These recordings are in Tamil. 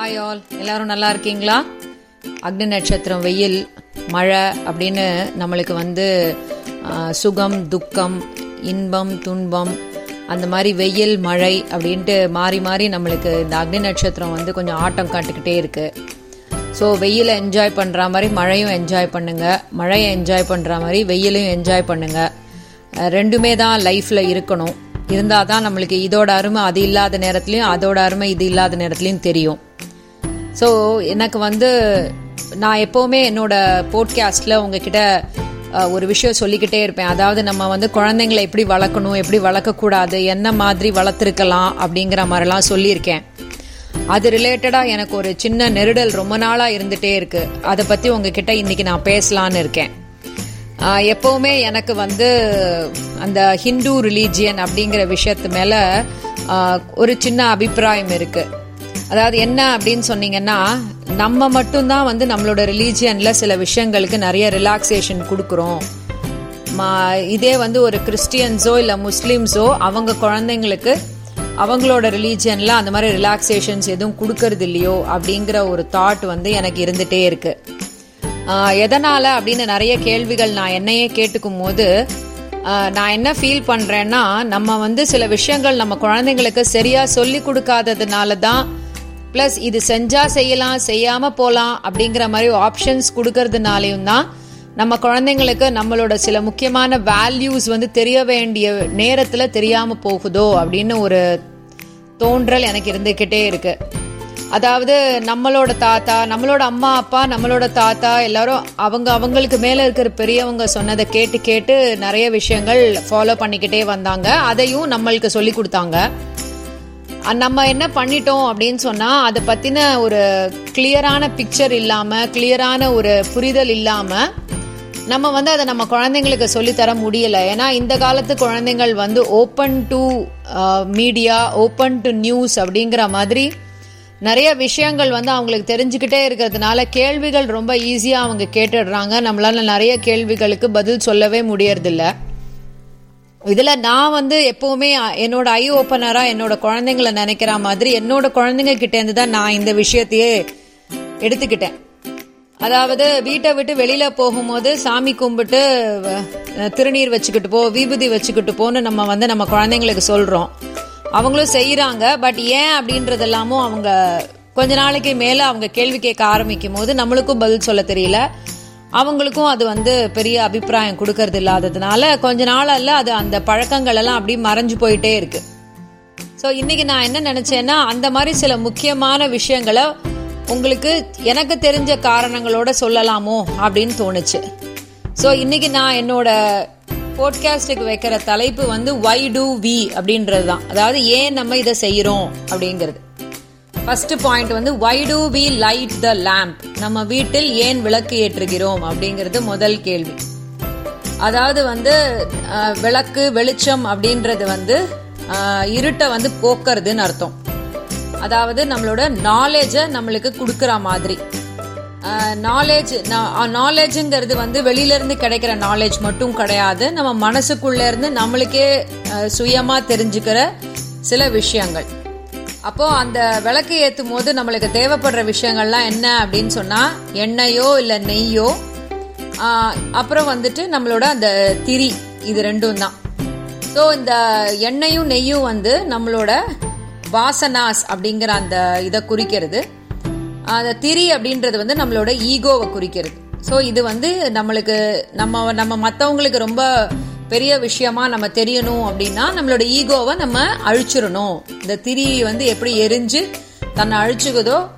ஹாய் ஆல் எல்லாரும் நல்லா இருக்கீங்களா? அக்னி நட்சத்திரம் வெயில் மழை அப்படின்னு நம்மளுக்கு வந்து சுகம் துக்கம் இன்பம் துன்பம் அந்த மாதிரி வெயில் மழை அப்படின்ட்டு மாறி மாறி நம்மளுக்கு இந்த அக்னி நட்சத்திரம் வந்து கொஞ்சம் ஆட்டம் காட்டுக்கிட்டே இருக்குது ஸோ வெயிலை என்ஜாய் பண்ணுற மாதிரி மழையும் என்ஜாய் பண்ணுங்கள் மழையை என்ஜாய் பண்ணுற மாதிரி வெயிலையும் என்ஜாய் பண்ணுங்கள் ரெண்டுமே தான் லைஃப்பில் இருக்கணும். இருந்தால் தான் நம்மளுக்கு இதோட அருமை அது இல்லாத நேரத்துலையும் அதோட அருமை இது இல்லாத நேரத்துலையும் தெரியும். ஸோ எனக்கு வந்து நான் எப்போவுமே என்னோட போட்காஸ்டில் உங்ககிட்ட ஒரு விஷயம் சொல்லிக்கிட்டே இருப்பேன். அதாவது நம்ம வந்து குழந்தைங்களை எப்படி வளர்க்கணும் எப்படி வளர்க்கக்கூடாது என்ன மாதிரி வளர்த்துருக்கலாம் அப்படிங்கிற மாதிரிலாம் சொல்லியிருக்கேன். அது ரிலேட்டடாக எனக்கு ஒரு சின்ன நெருடல் ரொம்ப நாளாக இருந்துகிட்டே இருக்குது அதை பற்றி உங்ககிட்ட இன்னைக்கு நான் பேசலான்னு இருக்கேன். எப்போவுமே எனக்கு வந்து அந்த ஹிந்து ரிலீஜியன் அப்படிங்கிற விஷயத்து மேலே ஒரு சின்ன அபிப்பிராயம் இருக்குது அதாவது என்ன அப்படின்னு சொன்னீங்கன்னா நம்ம மட்டும்தான் வந்து நம்மளோட ரிலீஜியன்ல சில விஷயங்களுக்கு நிறைய ரிலாக்ஸேஷன் கொடுக்குறோம். இதே வந்து ஒரு கிறிஸ்டியன்ஸோ இல்ல முஸ்லீம்ஸோ அவங்க குழந்தைங்களுக்கு அவங்களோட ரிலீஜியன்ல அந்த மாதிரி ரிலாக்ஸேஷன்ஸ் எதுவும் கொடுக்கறது இல்லையோ அப்படிங்கிற ஒரு தாட் வந்து எனக்கு இருந்துட்டே இருக்கு. எதனால் எதனால அப்படின்னு நிறைய கேள்விகள் நான் என்னையே கேட்டுக்கும் போது நான் என்ன ஃபீல் பண்றேன்னா நம்ம வந்து சில விஷயங்கள் நம்ம குழந்தைங்களுக்கு சரியா சொல்லி கொடுக்காததுனால தான் ப்ளஸ் இது செஞ்சா செய்யலாம் செய்யாம போலாம் அப்படிங்கிற மாதிரி ஆப்ஷன்ஸ் கொடுக்கறதுனாலையும் தான் நம்ம குழந்தைங்களுக்கு நம்மளோட சில முக்கியமான வேல்யூஸ் வந்து தெரிய வேண்டிய நேரத்துல தெரியாம போகுதோ அப்படின்னு ஒரு தோன்றல் எனக்கு இருந்துகிட்டே இருக்கு. அதாவது நம்மளோட தாத்தா நம்மளோட அம்மா அப்பா நம்மளோட தாத்தா எல்லாரும் அவங்க அவங்களுக்கு மேல இருக்கிற பெரியவங்க சொன்னதை கேட்டு கேட்டு நிறைய விஷயங்கள் ஃபாலோ பண்ணிக்கிட்டே வந்தாங்க. அதையும் நம்மளுக்கு சொல்லி கொடுத்தாங்க. நம்ம என்ன பண்ணிட்டோம் அப்படின்னு சொன்னா அதை பத்தின ஒரு கிளியரான பிக்சர் இல்லாம கிளியரான ஒரு புரிதல் இல்லாம நம்ம வந்து அதை நம்ம குழந்தைங்களுக்கு சொல்லித்தர முடியல. ஏன்னா இந்த காலத்து குழந்தைங்கள் வந்து open to media open to news அப்படிங்கிற மாதிரி நிறைய விஷயங்கள் வந்து அவங்களுக்கு தெரிஞ்சுக்கிட்டே இருக்கிறதுனால கேள்விகள் ரொம்ப ஈஸியாக அவங்க கேட்டுடுறாங்க. நம்மளால நிறைய கேள்விகளுக்கு பதில் சொல்லவே முடியறதில்ல. இதுல நான் வந்து எப்பவுமே என்னோட ஐ ஓப்பனராக என்னோட குழந்தைங்களை நினைக்கிற மாதிரி என்னோட குழந்தைங்க கிட்ட இருந்து தான் நான் இந்த விஷயத்தையே எடுத்துக்கிட்டேன். அதாவது வீட்டை விட்டு வெளியில போகும்போது சாமி கும்பிட்டு திருநீர் வச்சுக்கிட்டு போ விபூதி வச்சுக்கிட்டு போன்னு நம்ம வந்து நம்ம குழந்தைங்களுக்கு சொல்றோம். அவங்களும் செய்யறாங்க பட் ஏன் அப்படின்றது எல்லாமும் அவங்க கொஞ்ச நாளைக்கு மேல அவங்க கேள்வி கேட்க ஆரம்பிக்கும் போது நம்மளுக்கும் பதில் சொல்ல தெரியல. அவங்களுக்கும் அது வந்து பெரிய அபிப்பிராயம் கொடுக்கறது இல்லாததுனால கொஞ்ச நாளல்ல அது அந்த பழக்கங்கள் எல்லாம் அப்படியே மறைஞ்சு போயிட்டே இருக்கு. ஸோ இன்னைக்கு நான் என்ன நினைச்சேன்னா அந்த மாதிரி சில முக்கியமான விஷயங்களை உங்களுக்கு எனக்கு தெரிஞ்ச காரணங்களோட சொல்லலாமோ அப்படின்னு தோணுச்சு. ஸோ இன்னைக்கு நான் என்னோட போட்காஸ்டுக்கு வைக்கிற தலைப்பு வந்து ஒய் டூ வி அப்படின்றது தான் அதாவது ஏன் நம்ம இதை செய்யறோம் அப்படிங்கிறது. ஃபர்ஸ்ட் பாயிண்ட் வந்து why do we light the lamp நம்ம வீட்டில் ஏன் விளக்கு ஏற்றுகிறோம்? அப்படிங்கிறது முதல் கேள்வி. அதாவது வந்து விளக்கு வெளிச்சம் அப்படின்றது வந்து இருட்டை வந்து போக்குறதுன்னு அர்த்தம். அதாவது நம்மளோட நாலேஜை நம்மளுக்கு கொடுக்குற மாதிரி. நாலேஜ் நாலேஜுங்கிறது வந்து வெளியில இருந்து கிடைக்கிற நாலேஜ் மட்டும் கிடையாது. நம்ம மனசுக்குள்ளேருந்து நம்மளுக்கே சுயமாக தெரிஞ்சுக்கிற சில விஷயங்கள். அப்போ அந்த விளக்கு ஏற்றும் போது நம்மளுக்கு தேவைப்படுற விஷயங்கள்லாம் என்ன அப்படின்னு சொன்னா எண்ணெயோ இல்ல நெய்யோ அப்புறம் வந்துட்டு நம்மளோட அந்த திரி இது ரெண்டும் தான். ஸோ இந்த எண்ணெயும் நெய்யும் வந்து நம்மளோட வாசனாஸ் அப்படிங்கிற அந்த இதை குறிக்கிறது. அந்த திரி அப்படின்றது வந்து நம்மளோட ஈகோவை குறிக்கிறது. ஸோ இது வந்து நம்மளுக்கு நம்ம நம்ம மற்றவங்களுக்கு ரொம்ப பெரிய விஷயமா நம்ம தெரியணும் அப்படின்னா நம்மளோட ஈகோவை நம்ம அழிச்சிடணும். இந்த திரி வந்து எப்படி எரிஞ்சு தன்னை அழிச்சுக்குதோ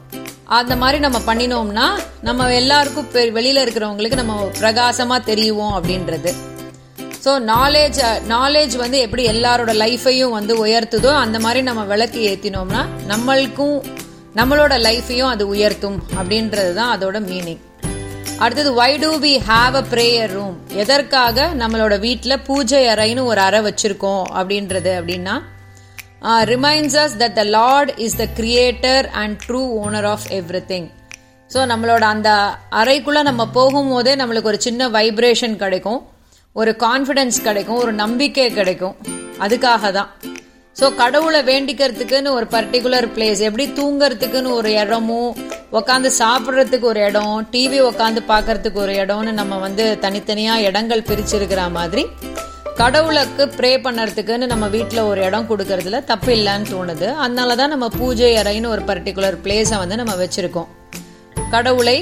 அந்த மாதிரி நம்ம பண்ணினோம்னா நம்ம எல்லாருக்கும் பெ- வெளியில இருக்கிறவங்களுக்கு நம்ம பிரகாசமா தெரியுவோம் அப்படின்றது. ஸோ நாலேஜ் நாலேஜ் வந்து எப்படி எல்லாரோட லைஃபையும் வந்து உயர்த்துதோ அந்த மாதிரி நம்ம விளக்கு ஏற்றினோம்னா நம்மளுக்கும் நம்மளோட லைஃபையும் அது உயர்த்தும் அப்படின்றது தான் அதோட மீனிங் அடுத்தது why do we have a prayer room எதற்காக நம்மளோட வீட்டில் பூஜை அறைன்னு ஒரு அறை வச்சிருக்கோம் அப்படின்றது அப்படின்னா reminds us that the lord is the creator and true owner of everything so நம்மளோட அந்த அறைக்குள்ளே நம்ம போகும்போதே நம்மளுக்கு ஒரு சின்ன வைப்ரேஷன் கிடைக்கும் ஒரு கான்ஃபிடென்ஸ் கிடைக்கும் ஒரு நம்பிக்கை கிடைக்கும். அதுக்காக தான் ஸோ கடவுளை வேண்டிக்கிறதுக்குன்னு ஒரு பர்டிகுலர் பிளேஸ் எப்படி தூங்கறதுக்குன்னு ஒரு இடமும் உட்காந்து சாப்பிட்றதுக்கு ஒரு இடம் டிவி உட்காந்து பார்க்கறதுக்கு ஒரு இடம்னு நம்ம வந்து தனித்தனியாக இடங்கள் பிரிச்சிருக்கிற மாதிரி கடவுளுக்கு ப்ரே பண்ணுறதுக்குன்னு நம்ம வீட்டில் ஒரு இடம் கொடுக்கறதுல தப்பு இல்லைன்னு தோணுது. அதனால தான் நம்ம பூஜை அறைன்னு ஒரு பர்டிகுலர் பிளேஸை வந்து நம்ம வச்சுருக்கோம். கடவுளை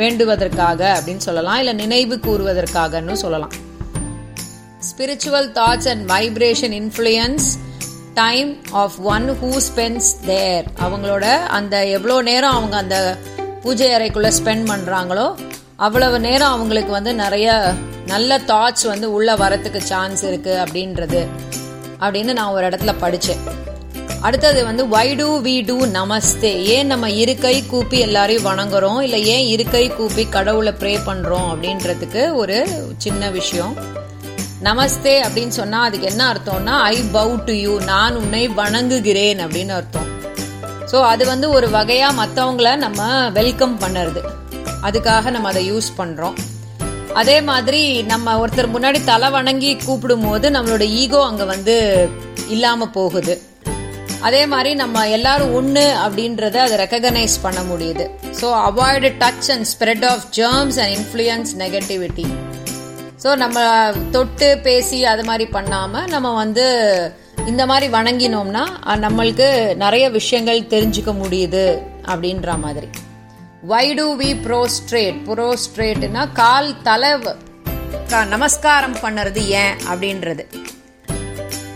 வேண்டுவதற்காக அப்படின்னு சொல்லலாம் இல்லை நினைவு கூறுவதற்காகன்னு சொல்லலாம். Spiritual thoughts and vibration influence time of one who spends there அவங்களோட அந்த எவ்வளோ நேரம் அவங்க அந்த பூஜை அறைக்குள்ளே ஸ்பெண்ட் பண்ணுறாங்களோ அவ்வளவு நேரம் அவங்களுக்கு வந்து நிறைய நல்ல தாட்ஸ் வந்து உள்ளே வரத்துக்கு சான்ஸ் இருக்குது அப்படின்றது. அப்படின்னு நான் ஒரு இடத்துல படித்தேன் அடுத்தது வந்து why do we do namaste ஏன் நம்ம இருக்கை கூப்பி எல்லாரையும் வணங்குறோம்? இல்லை ஏன் இருக்கை கூப்பி கடவுளை ப்ரே பண்ணுறோம் அப்படின்றதுக்கு ஒரு சின்ன விஷயம். நமஸ்தே அப்படின்னு சொன்னா அதுக்கு என்ன அர்த்தம்னா ஐ பவ் டு யூ நான் உன்னை வணங்குகிறேன் அப்படின்னு அர்த்தம். ஸோ அது வந்து ஒரு வகையா மற்றவங்கள நம்ம வெல்கம் பண்ணுறது. அதுக்காக நம்ம அதை யூஸ் பண்றோம். அதே மாதிரி நம்ம ஒருத்தர் முன்னாடி தலை வணங்கி கூப்பிடும் போது நம்மளோட ஈகோ அங்க வந்து இல்லாம போகுது. அதே மாதிரி நம்ம எல்லாரும் ஒன்று அப்படின்றத அதை ரெக்கக்னைஸ் பண்ண முடியுது. So avoid touch and spread of germs and influence negativity so நம்ம தொட்டு பேசி அது மாதிரி பண்ணாம நம்ம வந்து இந்த மாதிரி வணங்கினோம்னா நம்மளுக்கு நிறைய விஷயங்கள் தெரிஞ்சுக்க முடியுது அப்படின்ற மாதிரி. வை டு வி ப்ரோஸ்ட்ரேட் ப்ரோஸ்ட்ரேட்னா கால் தலை நமஸ்காரம் பண்ணுறது ஏன் அப்படின்றது.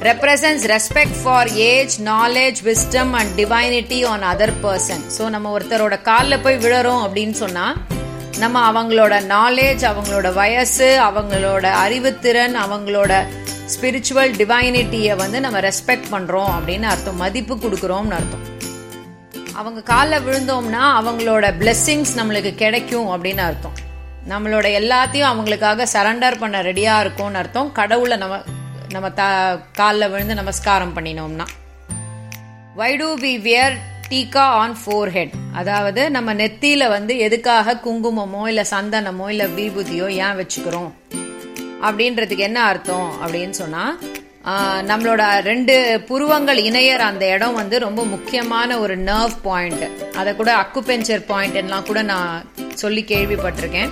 Represents respect for age knowledge wisdom and divinity on other person so நம்ம ஒருத்தரோட காலில் போய் விழறோம் அப்படின்னு சொன்னால் நம்ம அவங்களோட நாலேஜ் அவங்களோட வயசு அவங்களோட அறிவுத்திறன் அவங்களோட ஸ்பிரிச்சுவல் டிவைனிட்டியை வந்து நம்ம ரெஸ்பெக்ட் பண்ணுறோம் அப்படின்னு அர்த்தம். மதிப்பு கொடுக்குறோம்னு அர்த்தம். அவங்க காலில் விழுந்தோம்னா அவங்களோட பிளெஸ்ஸிங்ஸ் நம்மளுக்கு கிடைக்கும் அப்படின்னு அர்த்தம். நம்மளோட எல்லாத்தையும் அவங்களுக்காக சரண்டர் பண்ண ரெடியாக இருக்கும்னு அர்த்தம். கடவுளை நம்ம நம்ம த காலில் விழுந்து நமஸ்காரம் பண்ணினோம்னா. Why do we wear tika on forehead அதாவது நம்ம நெத்தியில வந்து எதுக்காக குங்குமமோ இல்ல சந்தனமோ இல்ல விபூதியோ ஏன் வச்சுக்கிறோம்? அப்படின்றதுக்கு என்ன அர்த்தம் அப்படின்னு சொன்னா நம்மளோட ரெண்டு புருவங்கள் இணையர் அந்த இடம் வந்து ரொம்ப முக்கியமான ஒரு நர்வ் பாயிண்ட் அதை கூட அக்குபெஞ்சர் பாயிண்ட் எல்லாம் கூட நான் சொல்லி கேள்விப்பட்டிருக்கேன்.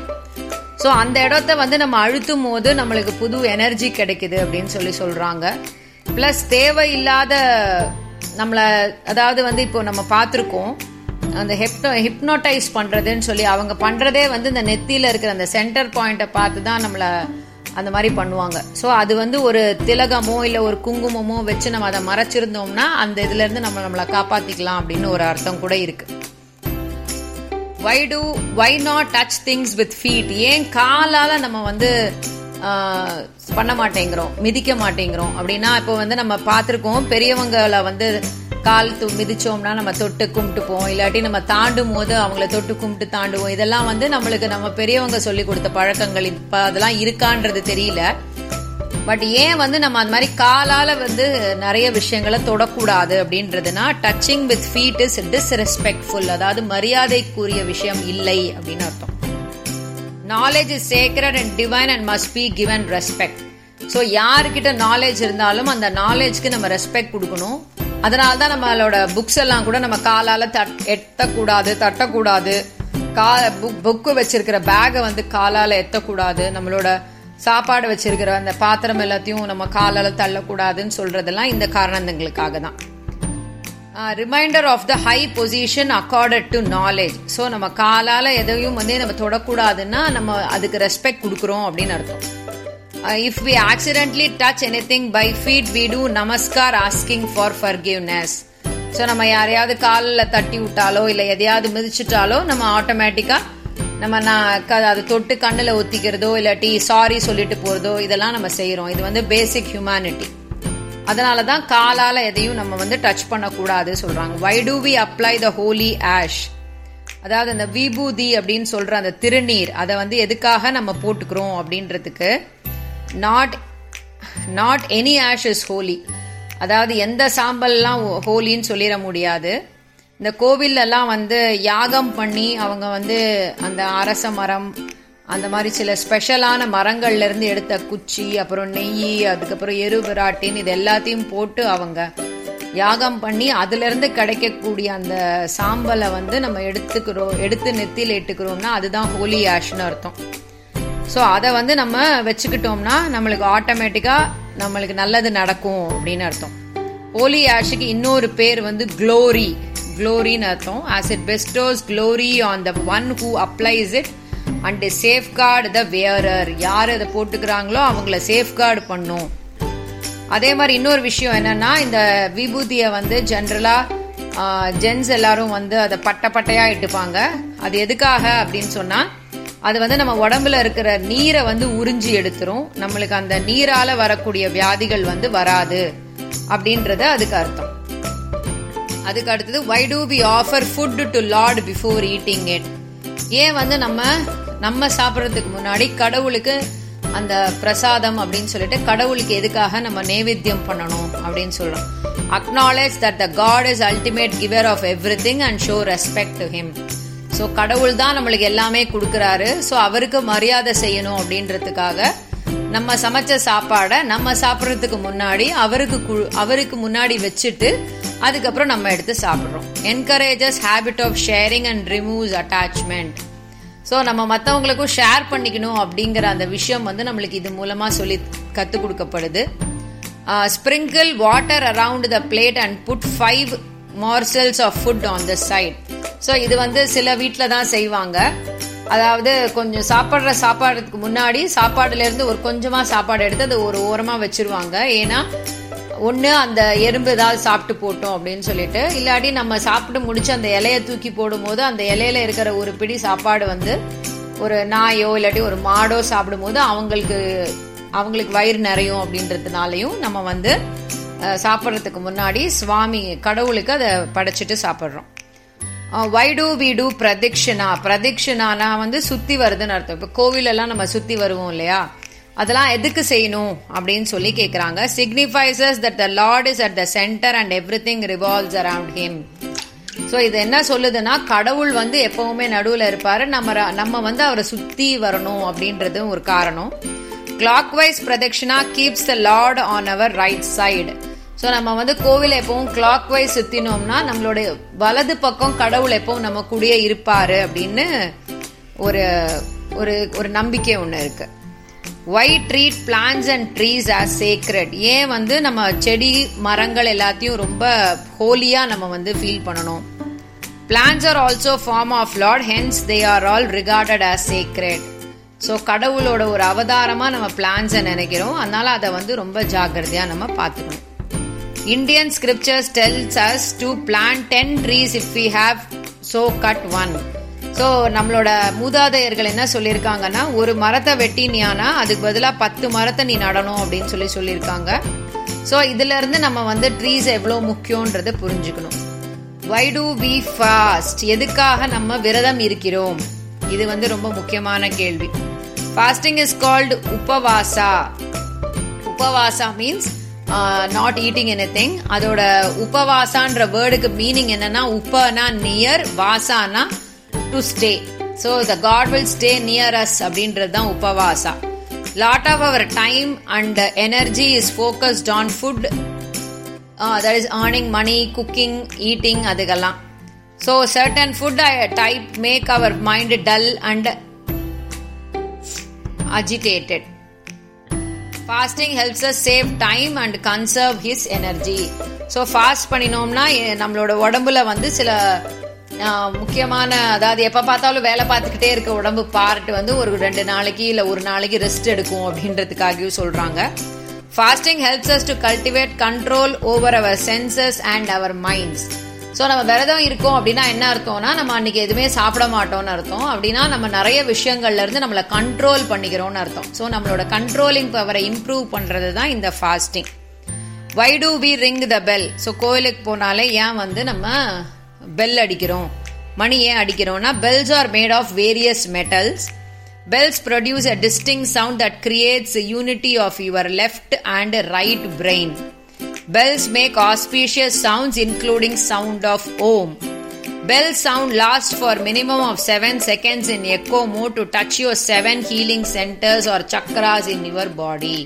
ஸோ அந்த இடத்த வந்து நம்ம அழுத்தும் போது நம்மளுக்கு புது எனர்ஜி கிடைக்குது அப்படின்னு சொல்லி சொல்றாங்க. பிளஸ் தேவையில்லாத நம்மளை அதாவது வந்து இப்போ நம்ம பார்த்துருக்கோம் அந்த ஹெப்னோ ஹிப்னோட்டைஸ் பண்ணுறதுன்னு சொல்லி அவங்க பண்ணுறதே வந்து இந்த நெத்தியில் இருக்கிற அந்த சென்டர் பாயிண்ட்டை பார்த்து தான் நம்மளை அந்த மாதிரி பண்ணுவாங்க. ஸோ அது வந்து ஒரு திலகமோ இல்லை ஒரு குங்குமமோ வச்சு நம்ம அதை மறைச்சிருந்தோம்னா அந்த இதுலேருந்து நம்ம நம்மளை காப்பாற்றிக்கலாம் அப்படின்னு ஒரு அர்த்தம் கூட இருக்குது why do why not touch things with feet ஏன் காலால் நம்ம வந்து பண்ண மாட்டேங்கிறோம் மிதிக்க மாட்டேங்கிறோம். அப்படின்னா இப்போ வந்து நம்ம பார்த்துருக்கோம் பெரியவங்களை வந்து கால் து மிதிச்சோம்னா நம்ம தொட்டு கும்பிட்டுப்போம். இல்லாட்டி நம்ம தாண்டும் போது அவங்கள தொட்டு கும்பிட்டு தாண்டுவோம். இதெல்லாம் வந்து நம்மளுக்கு நம்ம பெரியவங்க சொல்லி கொடுத்த பழக்கங்கள். இப்போ அதெல்லாம் இருக்கான்றது தெரியல. பட் ஏன் வந்து நம்ம அந்த மாதிரி காலால வந்து நிறைய விஷயங்களை தொடக்கூடாது அப்படின்றதுனா touching with feet is disrespectful அதாவது மரியாதைக்குரிய விஷயம் இல்லை அப்படின்னு அர்த்தம். Knowledge is sacred and divine and must be given respect so யாருக்கிட்ட நாலேஜ் இருந்தாலும் அந்த நாலேஜ்க்கு நம்ம ரெஸ்பெக்ட் கொடுக்கணும். அதனால தான் நம்மளோட புக்ஸ் எல்லாம் கூட நம்ம காலால் தட் எட்டக்கூடாது தட்டக்கூடாது. கா புக் புக்கு வச்சிருக்கிற பேகை வந்து காலால் எத்தக்கூடாது நம்மளோட சாப்பாடு வச்சிருக்கிற அந்த பாத்திரம் எல்லாத்தையும் நம்ம காலால் தள்ளக்கூடாதுன்னு சொல்றதெல்லாம் இந்த காரணங்களுக்காக தான் reminder of the high position accorded to knowledge so நம்ம காலால் எதையும் வந்து நம்ம தொடக்கூடாதுன்னா நம்ம அதுக்கு ரெஸ்பெக்ட் கொடுக்குறோம் அப்படின்னு அர்த்தம். If we accidentally touch anything by feet we do namaskar asking for forgiveness so நம்ம யாரையாவது காலில் தட்டி விட்டாலோ இல்லை எதையாவது மிதிச்சிட்டாலோ நம்ம ஆட்டோமேட்டிக்காக நம்ம நான் அதை தொட்டு கண்ணில் ஒத்திக்கிறதோ இல்லாட்டி சாரி சொல்லிட்டு போகிறதோ இதெல்லாம் நம்ம செய்கிறோம் இது வந்து பேசிக் ஹியூமனிட்டி அதனால தான் காலால் எதையும் நம்ம வந்து டச் பண்ணக்கூடாது சொல்கிறாங்க why do we apply the holy ash அதாவது அந்த விபூதி அப்படின்னு சொல்கிற அந்த திருநீர் அதை வந்து எதுக்காக நம்ம போட்டுக்கிறோம் அப்படின்றதுக்கு not not any ash is holy அதாவது எந்த சாம்பல்லாம் ஹோலின்னு சொல்லிட முடியாது. இந்த கோவில்லலாம் வந்து யாகம் பண்ணி அவங்க வந்து அந்த அரச மரம் அந்த மாதிரி சில ஸ்பெஷலான மரங்கள்ல இருந்து எடுத்த குச்சி அப்புறம் நெய் அதுக்கப்புறம் எரு இது எல்லாத்தையும் போட்டு அவங்க யாகம் பண்ணி அதுல இருந்து கிடைக்கக்கூடிய அந்த சாம்பலை வந்து நம்ம எடுத்துக்கிறோம் எடுத்து நெத்தியில் இட்டுக்கிறோம்னா அதுதான் ஹோலி ஆஷ்னு அர்த்தம். ஸோ அதை வந்து நம்ம வச்சுக்கிட்டோம்னா நம்மளுக்கு ஆட்டோமேட்டிக்காக நம்மளுக்கு நல்லது நடக்கும் அப்படின்னு அர்த்தம். ஹோலி ஆஷுக்கு இன்னொரு பேர் வந்து க்ளோரி க்ளோரின்னு அர்த்தம். As it bestows glory on the one who applies it and safeguard the wearer யார் அதை போட்டுக்கிறாங்களோ அவங்கள சேஃப்கார்டு பண்ணும். அதே மாதிரி இன்னொரு விஷயம் என்னன்னா இந்த விபூதியை வந்து ஜென்ரலாக ஜென்ஸ் எல்லாரும் வந்து அதை பட்ட பட்டையாக இட்டுப்பாங்க. அது எதுக்காக அப்படின்னு சொன்னால் அது வந்து நம்ம உடம்புல இருக்கிற நீரை வந்து உறிஞ்சி எடுத்துரும். நம்மளுக்கு அந்த நீரால வரக்கூடிய வியாதிகள் வந்து வராது அப்படின்றது அதுக்கு அர்த்தம். அதுக்கு அடுத்தது why do be offer food to lord before eating it ஏன் வந்து நம்ம நம்ம சாப்பிட்றதுக்கு முன்னாடி கடவுளுக்கு அந்த பிரசாதம் அப்படின்னு சொல்லிட்டு கடவுளுக்கு எதுக்காக நம்ம நைவேத்தியம் பண்ணணும் அப்படின்னு சொல்றோம். Acknowledge that the god is ultimate giver of everything and show respect to him so கடவுள் தான் நம்மளுக்கு எல்லாமே கொடுக்குறாரு. ஸோ அவருக்கு மரியாதை செய்யணும் அப்படின்றதுக்காக நம்ம சமைச்ச சாப்பாடை நம்ம சாப்பிட்றதுக்கு முன்னாடி அவருக்கு அவருக்கு முன்னாடி வச்சுட்டு அதுக்கப்புறம் நம்ம எடுத்து சாப்பிட்றோம். Encourages habit of sharing and removes attachment so நம்ம மற்றவங்களுக்கும் ஷேர் பண்ணிக்கணும் அப்படிங்கிற அந்த விஷயம் வந்து நம்மளுக்கு இது மூலமாக சொல்லி கற்றுக் கொடுக்கப்படுது. Sprinkle water around the plate and put five morsels of food on the side so இது வந்து சில வீட்டில் தான் செய்வாங்க. அதாவது கொஞ்சம் சாப்பிட்ற சாப்பாடுக்கு முன்னாடி சாப்பாடுல இருந்து ஒரு கொஞ்சமா சாப்பாடு எடுத்து அதை ஒரு ஓரமா வச்சிருவாங்க. ஏன்னா ஒன்று அந்த எறும்பு ஏதாவது சாப்பிட்டு போட்டோம் அப்படின்னு சொல்லிட்டு இல்லாட்டி நம்ம சாப்பிட்டு முடிச்சு அந்த இலையை தூக்கி போடும்போது அந்த இலையில இருக்கிற ஒரு பிடி சாப்பாடு வந்து ஒரு நாயோ இல்லாட்டி ஒரு மாடோ சாப்பிடும்போது அவங்களுக்கு அவங்களுக்கு வயிறு நிறையும் அப்படின்றதுனாலையும் நம்ம வந்து சாப்பிட்றதுக்கு முன்னாடி சுவாமி கடவுளுக்கு அதை படைச்சிட்டு சாப்பிட்றோம். Why do we do pradakshina பிரதிக்ஷனானா வந்து சுத்தி வருதுன்னு அர்த்தம். இப்போ கோவிலெல்லாம் நம்ம சுத்தி வருவோம் இல்லையா? அதெல்லாம் எதுக்கு செய்யணும் அப்படின்னு சொல்லி கேட்குறாங்க signifies that the lord is at the centre and everything revolves around him so இது என்ன சொல்லுதுன்னா கடவுள் வந்து எப்பவுமே நடுவில் இருப்பார். நம்ம நம்ம வந்து அவரை சுற்றி வரணும் அப்படின்றது ஒரு காரணம். Clockwise pradakshina keeps the lord on our right side so நம்ம வந்து கோவிலை எப்பவும் கிளாக் வைஸ் சுத்தினோம்னா நம்மளுடைய வலது பக்கம் கடவுள் எப்பவும் நம்ம கூடயே இருப்பாரு அப்படின்னு ஒரு ஒரு ஒரு நம்பிக்கை ஒன்று இருக்கு. Why treat plants and trees as sacred ஏன் வந்து நம்ம செடி மரங்கள் எல்லாத்தையும் ரொம்ப ஹோலியா நம்ம வந்து ஃபீல் பண்ணணும்? Plants are also form of lord hence they are all regarded as sacred so கடவுளோட ஒரு அவதாரமாக நம்ம பிளான்ஸை நினைக்கிறோம். அதனால அதை வந்து ரொம்ப ஜாக்கிரதையாக நம்ம பார்த்துக்கணும். Indian scriptures tells us to plant ten trees if we have so cut one so நம்மளோட மூதாதையர்கள் என்ன சொல்லியிருக்காங்கன்னா ஒரு மரத்தை வெட்டினியானா அதுக்கு பதிலாக பத்து மரத்தை நீ நடணும் அப்படின்னு சொல்லி சொல்லியிருக்காங்க. ஸோ இதுலேருந்து நம்ம வந்து ட்ரீஸ் எவ்வளோ முக்கியன்றதை புரிஞ்சுக்கணும். வை டு வி ஃபாஸ்ட் எதுக்காக நம்ம விரதம் இருக்கிறோம்? இது வந்து ரொம்ப முக்கியமான கேள்வி. Fasting is called upavasa. Upavasa means not eating anything அதோட உபவாசான்ற வேர்டுக்கு மீனிங் என்னன்னா உப்பனா near வாசானா to stay so the god will stay near us அப்படின்றது தான் upavasa lot of our time and energy is focused on food that is earning money cooking eating அதுக்கெல்லாம் so certain food type make our mind dull and agitated fasting helps us save time and conserve his energy so fast பண்ணினோம்னா நம்மளோட உடம்புல வந்து சில முக்கியமான அதாவது எப்போ பார்த்தாலும் வேலை பார்த்துக்கிட்டே இருக்க உடம்பு பார்ட் வந்து ஒரு ரெண்டு நாளைக்கு இல்லை ஒரு நாளைக்கு ரெஸ்ட் எடுக்கும் அப்படின்றதுக்காகவும் சொல்கிறாங்க fasting helps us to cultivate control over our senses and our minds so நம்ம விரதம் இருக்கோம் அப்படின்னா என்ன அர்த்தம்னா நம்ம அன்றைக்கி எதுவுமே சாப்பிட மாட்டோம்னு அர்த்தம். அப்படின்னா நம்ம நிறைய விஷயங்கள்லேருந்து நம்மளை கண்ட்ரோல் பண்ணிக்கிறோம்னு அர்த்தம். ஸோ நம்மளோட கண்ட்ரோலிங் பவரை இம்ப்ரூவ் பண்ணுறது தான் இந்த fasting why do we ring the bell so கோயிலுக்கு போனாலே ஏன் வந்து நம்ம பெல் அடிக்கிறோம்? மணி ஏன் அடிக்கிறோம்னா bells are made of various metals bells produce a distinct sound that creates unity of your left and right brain bells make auspicious sounds including sound of om. Bell sound lasts for minimum of 7 seconds in echo mode to touch your seven healing centers or chakras in your body.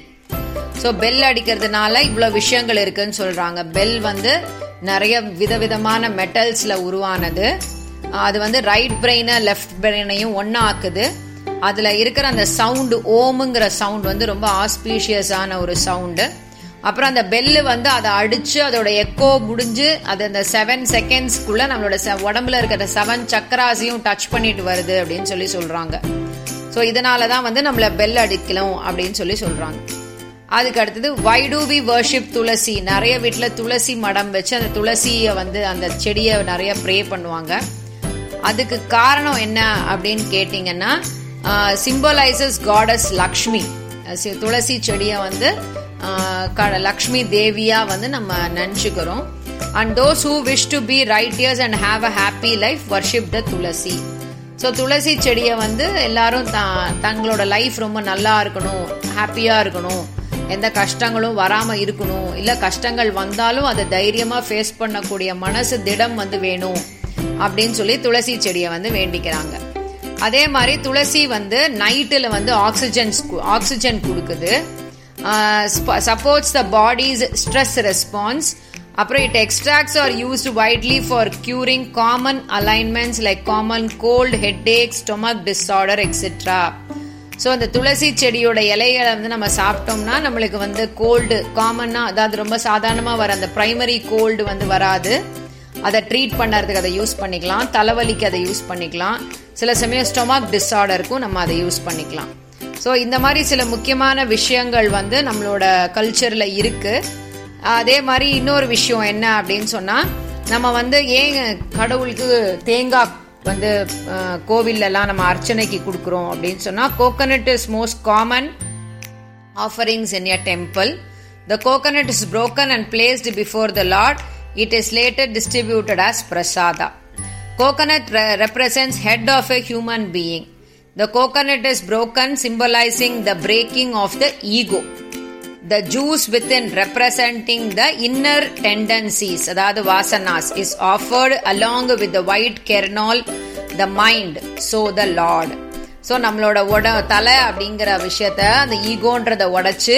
So bell அடிக்கிறதுனால இவ்வளோ விஷயங்கள் இருக்குன்னு சொல்றாங்க. பெல் வந்து நிறைய விதவிதமான மெட்டல்ஸ்ல உருவானது. அது வந்து ரைட் பிரெயினை லெஃப்ட் பிரெயினையும் ஒன்னா ஆக்குது அதுல இருக்கிற அந்த சவுண்டு ஓமுங்கிற சவுண்ட் வந்து ரொம்ப ஆஸ்பீஷியஸான ஒரு சவுண்டு அப்புறம் அந்த பெல்லு வந்து அதை அடிச்சு அதோட எக்கோ முடிஞ்சு அது அந்த செவன் செகண்ட்ஸ்க்குள்ள நம்மளோட உடம்புல இருக்கிற செவன் சக்கராஸையும் டச் பண்ணிட்டு வருது அப்படின்னு சொல்லி சொல்றாங்க. ஸோ இதனால தான் வந்து நம்மள பெல் அடிக்கலாம் அப்படின்னு சொல்லி சொல்றாங்க. அதுக்கு அடுத்தது வை வி வர்ஷிப் துளசி? நிறைய வீட்டில் துளசி மடம் வச்சு அந்த துளசியை வந்து அந்த செடியை நிறைய ப்ரே பண்ணுவாங்க. அதுக்கு காரணம் என்ன அப்படின்னு கேட்டிங்கன்னா சிம்பலைசஸ் காடஸ் லக்ஷ்மி. துளசி செடியை வந்து லக்ஷ்மி தேவியா வந்து நம்ம நினச்சிக்கிறோம். And those who wish to be right years and have a happy life worship the tulsi. So துளசி செடியை வந்து எல்லாரும் தங்களோட லைஃப் ரொம்ப நல்லா இருக்கணும் ஹாப்பியா இருக்கணும். எந்த கஷ்டங்களும் வராம இருக்கணும். இல்ல கஷ்டங்கள் வந்தாலும் அதை தைரியமா ஃபேஸ் பண்ணக்கூடிய மனசு திடம் வந்து வேணும் அப்படின்னு சொல்லி துளசி செடியை வந்து வேண்டிக்கிறாங்க. அதே மாதிரி துளசி வந்து நைட்டில் வந்து ஆக்சிஜன் ஆக்சிஜன் கொடுக்குது. Supports the body's stress response அப்புறம் it extracts are used widely for curing common ailments like common cold headache stomach disorder etcetera so அந்த துளசி செடியோட இலைகளை வந்து நம்ம சாப்பிட்டோம்னா நம்மளுக்கு வந்து கோல்டு காமனாக அதாவது ரொம்ப சாதாரணமாக வர அந்த ப்ரைமரி கோல்டு வந்து வராது. அதை ட்ரீட் பண்ணுறதுக்கு அதை யூஸ் பண்ணிக்கலாம். தலைவலிக்கு அதை யூஸ் பண்ணிக்கலாம். சில சமயம் ஸ்டொமக் டிஸார்டருக்கும் நம்ம அதை யூஸ் பண்ணிக்கலாம். ஸோ இந்த மாதிரி சில முக்கியமான விஷயங்கள் வந்து நம்மளோட கல்ச்சரில் இருக்கு. அதே மாதிரி இன்னொரு விஷயம் என்ன அப்படின்னு சொன்னால் நம்ம வந்து ஏன் கடவுளுக்கு தேங்காய் வந்து கோவில்லலாம் நம்ம அர்ச்சனைக்கு கொடுக்குறோம் அப்படின்னு சொன்னால் coconut is most common offerings in a temple the coconut is broken and placed before the lord it is later distributed as prasada coconut represents head of a human being the coconut is broken symbolizing the breaking of the ego the juice within representing the inner tendencies அதாவது vasanas is offered along with the white kernel the mind so the lord so நம்மளோட உட தலை அப்படிங்கிற விஷயத்த அந்த ஈகோன்றத உடைச்சு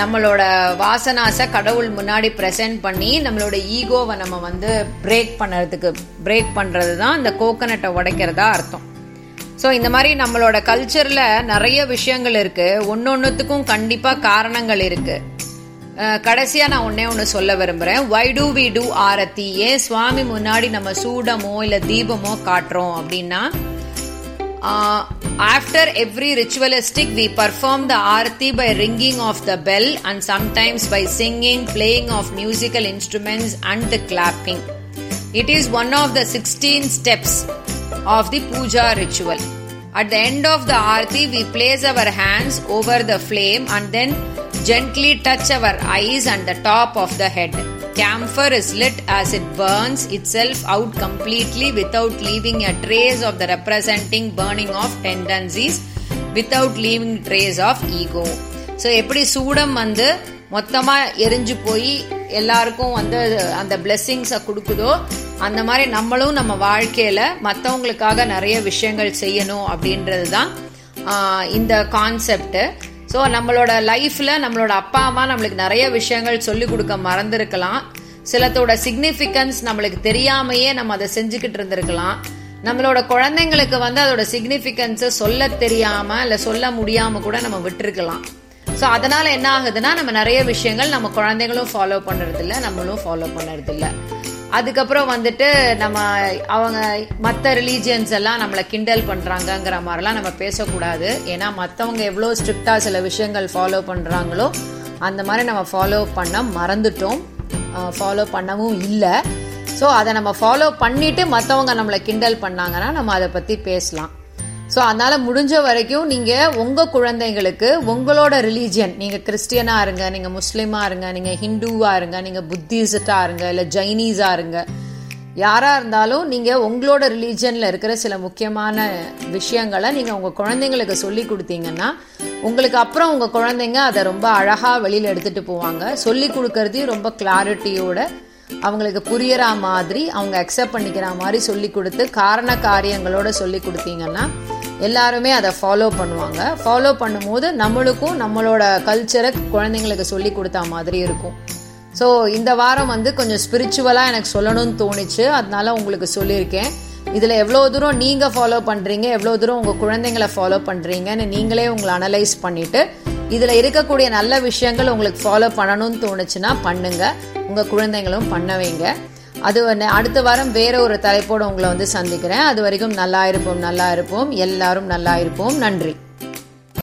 நம்மளோட வாசனாசை கடவுள் முன்னாடி ப்ரெசென்ட் பண்ணி நம்மளோட ஈகோவை நம்ம வந்து பிரேக் பண்ணுறதுக்கு பிரேக் பண்ணுறது தான் இந்த கோகனட்டை உடைக்கிறதா அர்த்தம் ஸோ இந்த மாதிரி நம்மளோட கல்ச்சரில் நிறைய விஷயங்கள் இருக்குது ஒன்று ஒன்றுத்துக்கும் கண்டிப்பாக காரணங்கள் இருக்குது கடைசியாக நான் ஒன்றே ஒன்று சொல்ல விரும்புகிறேன் why do we do aarti? ஏன் சுவாமி முன்னாடி நம்ம சூடமோ இல்லை தீபமோ காட்டுறோம் அப்படின்னா after every ritualistic we perform the aarti by ringing of the bell and sometimes by singing playing of musical instruments and clapping it is one of the sixteen steps of the puja ritual. At the end of the aarti, we place our hands over the flame and then gently touch our eyes and the top of the head. Camphor is lit as it burns itself out completely without leaving a trace of the representing burning of tendencies, without leaving trace of ego. So எப்படி சூடம் வந்து மொத்தமா எரிஞ்சு போய் எல்லாருக்கும் வந்து அந்த பிளெஸ்ஸிங்ஸை கொடுக்குதோ அந்த மாதிரி நம்மளும் நம்ம வாழ்க்கையில மற்றவங்களுக்காக நிறைய விஷயங்கள் செய்யணும் அப்படின்றது தான் இந்த கான்செப்ட் ஸோ நம்மளோட லைஃப்ல நம்மளோட அப்பா அம்மா நம்மளுக்கு நிறைய விஷயங்கள் சொல்லிக் கொடுக்க மறந்துருக்கலாம். சிலத்தோட சிக்னிஃபிகன்ஸ் நம்மளுக்கு தெரியாமையே நம்ம அதை செஞ்சுக்கிட்டு இருந்திருக்கலாம். நம்மளோட குழந்தைங்களுக்கு வந்து அதோட சிக்னிஃபிகன்ஸை சொல்ல தெரியாம இல்லை சொல்ல முடியாம கூட நம்ம விட்டுருக்கலாம். ஸோ அதனால என்ன ஆகுதுன்னா நம்ம நிறைய விஷயங்கள் நம்ம குழந்தைங்களும் ஃபாலோ பண்ணுறதில்ல நம்மளும் ஃபாலோ பண்ணுறதில்ல அதுக்கப்புறம் வந்துட்டு நம்ம அவங்க மற்ற ரிலீஜியன்ஸ் எல்லாம் நம்மளை கிண்டல் பண்ணுறாங்கங்கிற மாதிரிலாம் நம்ம பேசக்கூடாது. ஏன்னா மற்றவங்க எவ்வளோ ஸ்ட்ரிக்டாக சில விஷயங்கள் ஃபாலோ பண்ணுறாங்களோ அந்த மாதிரி நம்ம ஃபாலோ பண்ண மறந்துட்டோம். ஃபாலோ பண்ணவும் இல்லை. ஸோ அதை நம்ம ஃபாலோ பண்ணிட்டு மற்றவங்க நம்மளை கிண்டல் பண்ணாங்கன்னா நம்ம அதை பற்றி பேசலாம். ஸோ அதனால முடிஞ்ச வரைக்கும் நீங்க உங்க குழந்தைங்களுக்கு உங்களோட ரிலீஜியன் நீங்க கிறிஸ்டியனா இருங்க நீங்க முஸ்லீமா இருங்க நீங்க ஹிந்துவா இருங்க நீங்க புத்திஸ்டா இருங்க இல்ல ஜைனீஸா இருங்க. யாரா இருந்தாலும் நீங்க உங்களோட ரிலீஜியன்ல இருக்கிற சில முக்கியமான விஷயங்களை நீங்க உங்க குழந்தைங்களுக்கு சொல்லி கொடுத்தீங்கன்னா உங்களுக்கு அப்புறம் உங்க குழந்தைங்க அதை ரொம்ப அழகா வெளியில எடுத்துட்டு போவாங்க. சொல்லி கொடுக்கறதையும் ரொம்ப கிளாரிட்டியோட அவங்களுக்கு புரியற மாதிரி அவங்க அக்செப்ட் பண்ணிக்கிற மாதிரி சொல்லி கொடுத்து காரண காரியங்களோட சொல்லி கொடுத்தீங்கன்னா எல்லாருமே அதை ஃபாலோ பண்ணுவாங்க. ஃபாலோ பண்ணும்போது நம்மளுக்கும் நம்மளோட கல்ச்சரை குழந்தைங்களுக்கு சொல்லி கொடுத்தா மாதிரி இருக்கும். ஸோ இந்த வாரம் வந்து கொஞ்சம் ஸ்பிரிச்சுவலாக எனக்கு சொல்லணும்னு தோணுச்சு. அதனால உங்களுக்கு சொல்லியிருக்கேன். இதில் எவ்வளோ தூரம் நீங்கள் ஃபாலோ பண்ணுறீங்க எவ்வளோ தூரம் உங்கள் குழந்தைங்களை ஃபாலோ பண்ணுறீங்கன்னு நீங்களே உங்களை அனலைஸ் பண்ணிவிட்டு இதில் இருக்கக்கூடிய நல்ல விஷயங்கள் உங்களுக்கு ஃபாலோ பண்ணணும்னு தோணுச்சுன்னா பண்ணுங்கள் உங்கள் குழந்தைங்களும் பண்ண வைங்க. அது அடுத்த வாரம் வேற ஒரு தலைப்போடு உங்களை வந்து சந்திக்கிறேன். அது வரைக்கும் நல்லா இருப்போம் நல்லா இருப்போம். எல்லாரும் நல்லா இருப்போம். நன்றி.